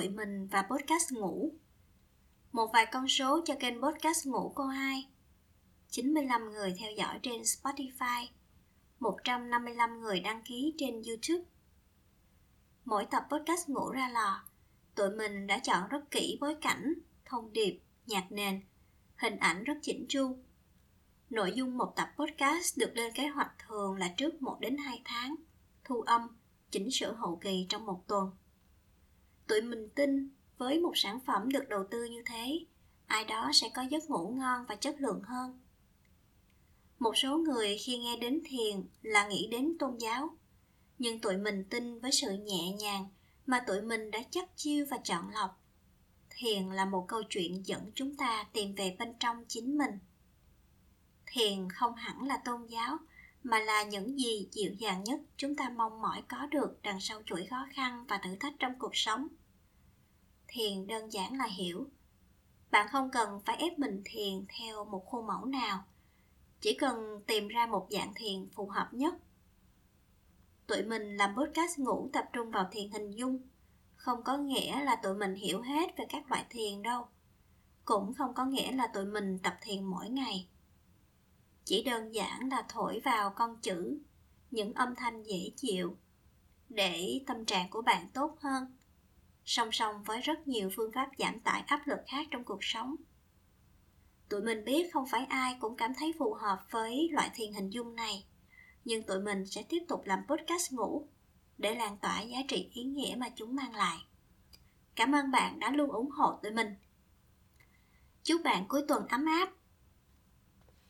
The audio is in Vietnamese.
tụi mình và podcast ngủ. Một vài con số cho kênh podcast ngủ cô hai. 95 người theo dõi trên Spotify, 155 người đăng ký trên YouTube. Mỗi tập podcast ngủ ra lò, tụi mình đã chọn rất kỹ bối cảnh, thông điệp, nhạc nền, hình ảnh rất chỉnh chu. Nội dung một tập podcast được lên kế hoạch thường là trước 1 đến 2 tháng, thu âm, chỉnh sửa hậu kỳ trong một tuần. Tụi mình tin với một sản phẩm được đầu tư như thế, ai đó sẽ có giấc ngủ ngon và chất lượng hơn. Một số người khi nghe đến thiền là nghĩ đến tôn giáo, nhưng tụi mình tin với sự nhẹ nhàng mà tụi mình đã chắc chiêu và chọn lọc. Thiền là một câu chuyện dẫn chúng ta tìm về bên trong chính mình. Thiền không hẳn là tôn giáo, mà là những gì dịu dàng nhất chúng ta mong mỏi có được đằng sau chuỗi khó khăn và thử thách trong cuộc sống thiền đơn giản là hiểu. Bạn không cần phải ép mình thiền theo một khuôn mẫu nào. Chỉ cần tìm ra một dạng thiền phù hợp nhất. Tụi mình làm podcast ngủ tập trung vào thiền hình dung. Không có nghĩa là tụi mình hiểu hết về các loại thiền đâu. Cũng không có nghĩa là tụi mình tập thiền mỗi ngày. Chỉ đơn giản là thổi vào con chữ, những âm thanh dễ chịu, để tâm trạng của bạn tốt hơn song song với rất nhiều phương pháp giảm tải áp lực khác trong cuộc sống. Tụi mình biết không phải ai cũng cảm thấy phù hợp với loại thiền hình dung này, nhưng tụi mình sẽ tiếp tục làm podcast ngủ để lan tỏa giá trị ý nghĩa mà chúng mang lại. Cảm ơn bạn đã luôn ủng hộ tụi mình. Chúc bạn cuối tuần ấm áp.